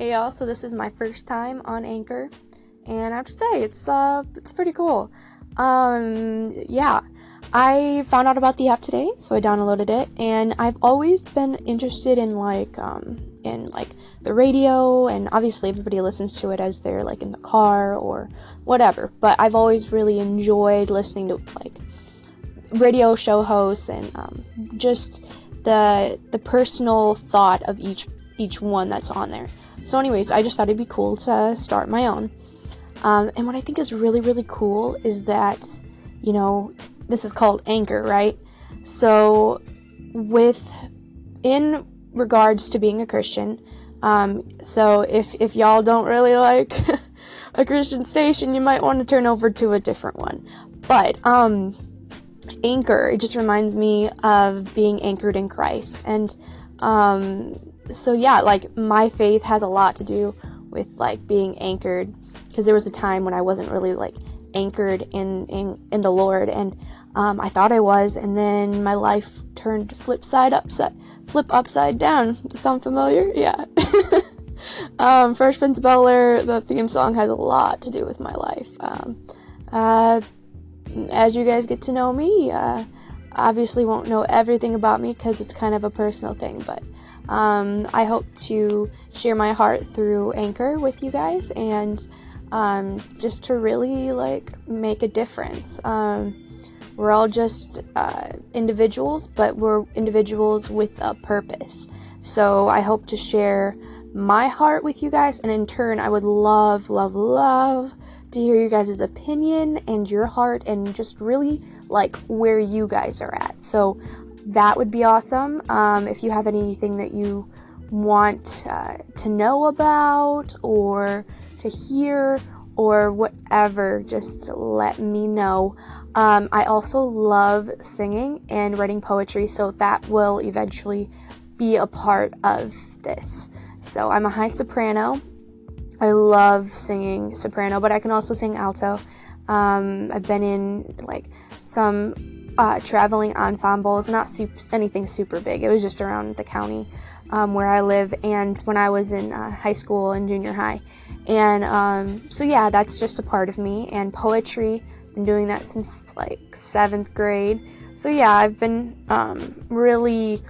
Hey y'all, so this is my first time on Anchor, and I have to say it's uh it's pretty cool. Um yeah. I found out about the app today, so I downloaded it, and I've always been interested in like um in like the radio, and obviously everybody listens to it as they're like in the car or whatever. But I've always really enjoyed listening to like radio show hosts and um, just the the personal thought of each each one that's on there. So, anyways, I just thought it'd be cool to start my own. Um, and what I think is really, really cool is that, you know, this is called Anchor, right? So, with in regards to being a Christian, um, so if if y'all don't really like a Christian station, you might want to turn over to a different one. But um, Anchor, it just reminds me of being anchored in Christ, and um, so yeah, like my faith has a lot to do with like being anchored because there was a time when I wasn't really like anchored in in, in the Lord and um, I thought I was and then my life turned flip side upside flip upside down. Sound familiar? Yeah. um, Fresh Prince of the theme song has a lot to do with my life. Um, uh, as you guys get to know me, uh, obviously won't know everything about me because it's kind of a personal thing, but um, I hope to share my heart through Anchor with you guys and um, just to really like make a difference. Um, we're all just uh, individuals, but we're individuals with a purpose. So I hope to share my heart with you guys, and in turn, I would love, love, love to hear you guys' opinion and your heart, and just really like where you guys are at. So that would be awesome. Um, if you have anything that you want uh, to know about or to hear or whatever, just let me know. Um, I also love singing and writing poetry, so that will eventually be a part of this. So I'm a high soprano. I love singing soprano, but I can also sing alto. Um, I've been in like some uh, traveling ensembles, not anything super big. It was just around the county um, where I live, and when I was in uh, high school and junior high. And um, so, yeah, that's just a part of me. And poetry, been doing that since like seventh grade. So, yeah, I've been um, really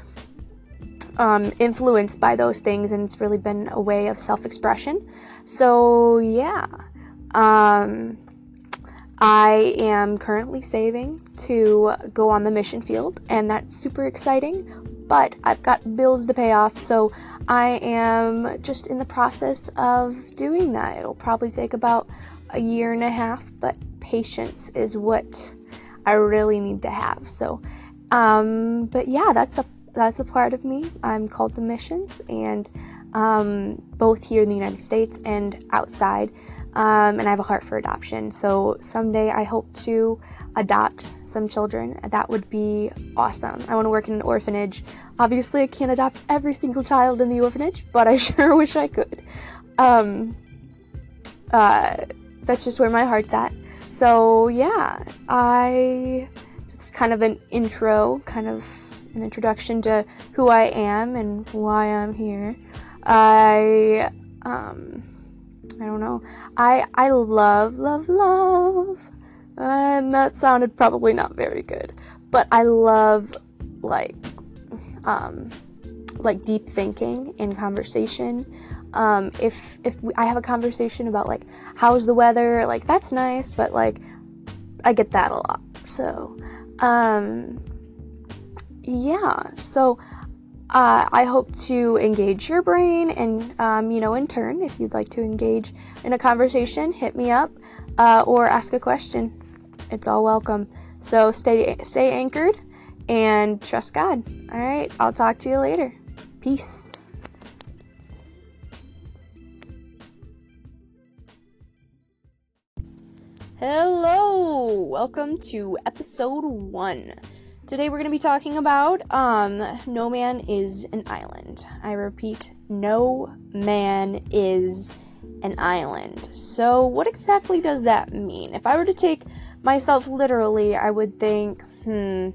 um, influenced by those things, and it's really been a way of self expression. So, yeah. I am currently saving to go on the mission field, and that's super exciting. But I've got bills to pay off, so I am just in the process of doing that. It'll probably take about a year and a half, but patience is what I really need to have. So, um, but yeah, that's a that's a part of me. I'm called to missions, and um, both here in the United States and outside um, and I have a heart for adoption. So someday I hope to adopt some children. That would be awesome. I want to work in an orphanage. Obviously, I can't adopt every single child in the orphanage, but I sure wish I could. Um, uh, that's just where my heart's at. So yeah, I. It's kind of an intro, kind of an introduction to who I am and why I'm here. I um I don't know. I I love love love, and that sounded probably not very good, but I love like um like deep thinking in conversation. Um, if if we, I have a conversation about like how's the weather, like that's nice, but like I get that a lot. So um, yeah, so uh, I hope to engage your brain, and um, you know, in turn, if you'd like to engage in a conversation, hit me up uh, or ask a question. It's all welcome. So stay stay anchored and trust God. All right, I'll talk to you later. Peace. Hello, welcome to episode one. Today we're going to be talking about um, No Man is an Island. I repeat, No Man is an Island. So, what exactly does that mean? If I were to take myself literally, I would think, hmm.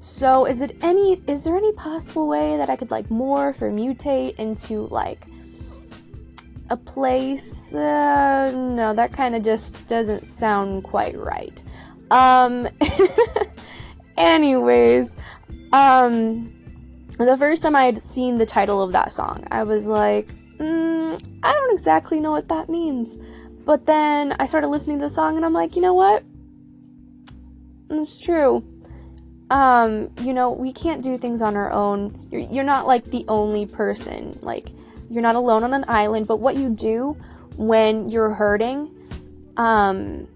So, is it any is there any possible way that I could like morph or mutate into like a place. Uh, no, that kind of just doesn't sound quite right. Um, anyways, um, the first time I had seen the title of that song, I was like, mm, I don't exactly know what that means. But then I started listening to the song and I'm like, you know what? It's true. Um, you know, we can't do things on our own. You're, you're not like the only person. Like, you're not alone on an island, but what you do when you're hurting, um,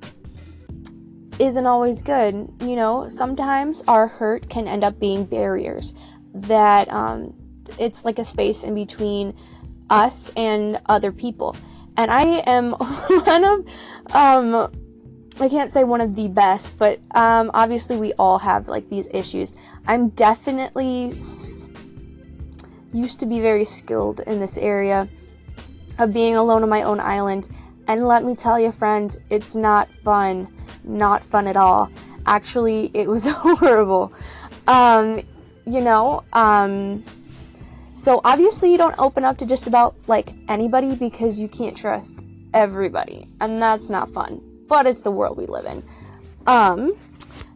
isn't always good. You know, sometimes our hurt can end up being barriers that um, it's like a space in between us and other people. And I am one of, um, I can't say one of the best, but um, obviously we all have like these issues. I'm definitely s- used to be very skilled in this area of being alone on my own island. And let me tell you, friend, it's not fun. Not fun at all. Actually, it was horrible. Um, you know, um, so obviously you don't open up to just about like anybody because you can't trust everybody, and that's not fun. But it's the world we live in. Um,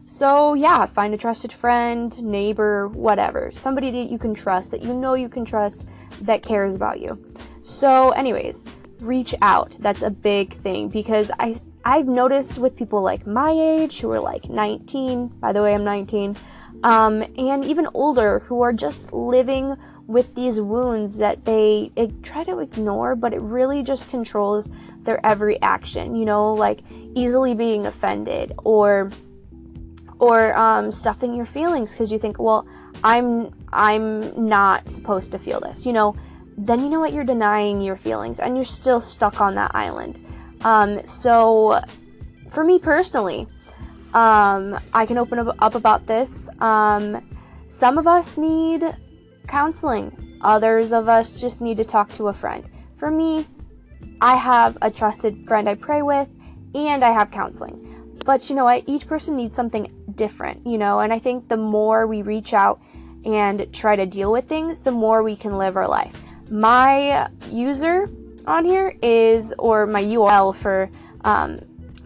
so yeah, find a trusted friend, neighbor, whatever, somebody that you can trust, that you know you can trust, that cares about you. So, anyways, reach out. That's a big thing because I I've noticed with people like my age who are like 19. By the way, I'm 19 um, and even older who are just living with these wounds that they, try to ignore, but it really just controls their every action. You know, like easily being offended or or um, stuffing your feelings because you think, well, I'm I'm not supposed to feel this. You know, then you know what you're denying your feelings and you're still stuck on that island. Um, so, for me personally, um, I can open up, about this. Um, some of us need counseling, others of us just need to talk to a friend. For me, I have a trusted friend I pray with, and I have counseling. But you know what? Each person needs something different, you know, and I think the more we reach out and try to deal with things, the more we can live our life. My user on here is, or my URL for, um,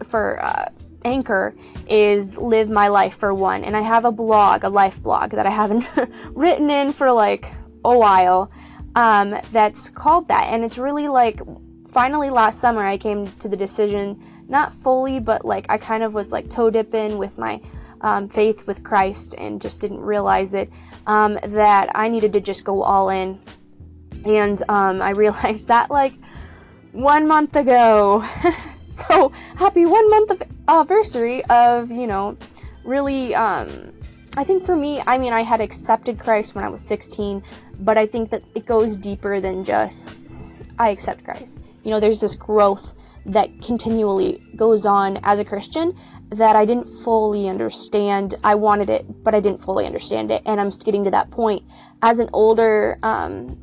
for, uh, Anchor is Live My Life for One. And I have a blog, a life blog that I haven't written in for like a while um, that's called that. And it's really like, finally last summer, I came to the decision, not fully, but like I kind of was like toe dipping with my um, faith with Christ and just didn't realize it, um, that I needed to just go all in. And um, I realized that like one month ago. so happy one month of anniversary of, you know, really, um, I think for me, I mean, I had accepted Christ when I was 16, but I think that it goes deeper than just, I accept Christ. You know, there's this growth that continually goes on as a Christian that I didn't fully understand. I wanted it, but I didn't fully understand it. And I'm getting to that point as an older, um,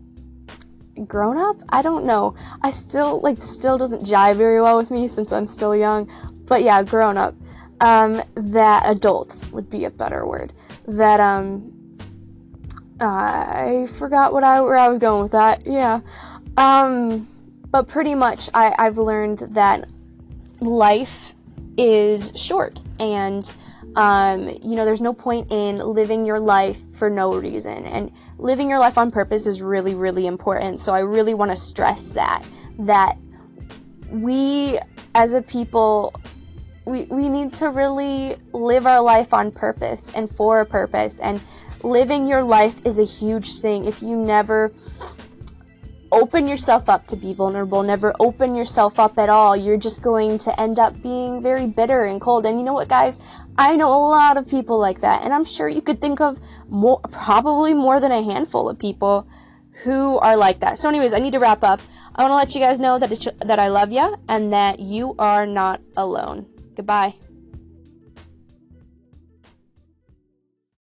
grown up? I don't know. I still like still doesn't jive very well with me since i'm still young. But yeah grown up. Um that adult would be a better word. That um i forgot what i where i was going with that. Yeah. Um but pretty much i i've learned that life is short and um, you know, there's no point in living your life for no reason. And living your life on purpose is really, really important. So I really want to stress that, that we as a people, we, we need to really live our life on purpose and for a purpose. And living your life is a huge thing. If you never open yourself up to be vulnerable, never open yourself up at all, you're just going to end up being very bitter and cold. And you know what, guys? I know a lot of people like that, and I'm sure you could think of more, probably more than a handful of people who are like that. So, anyways, I need to wrap up. I want to let you guys know that that I love you and that you are not alone. Goodbye.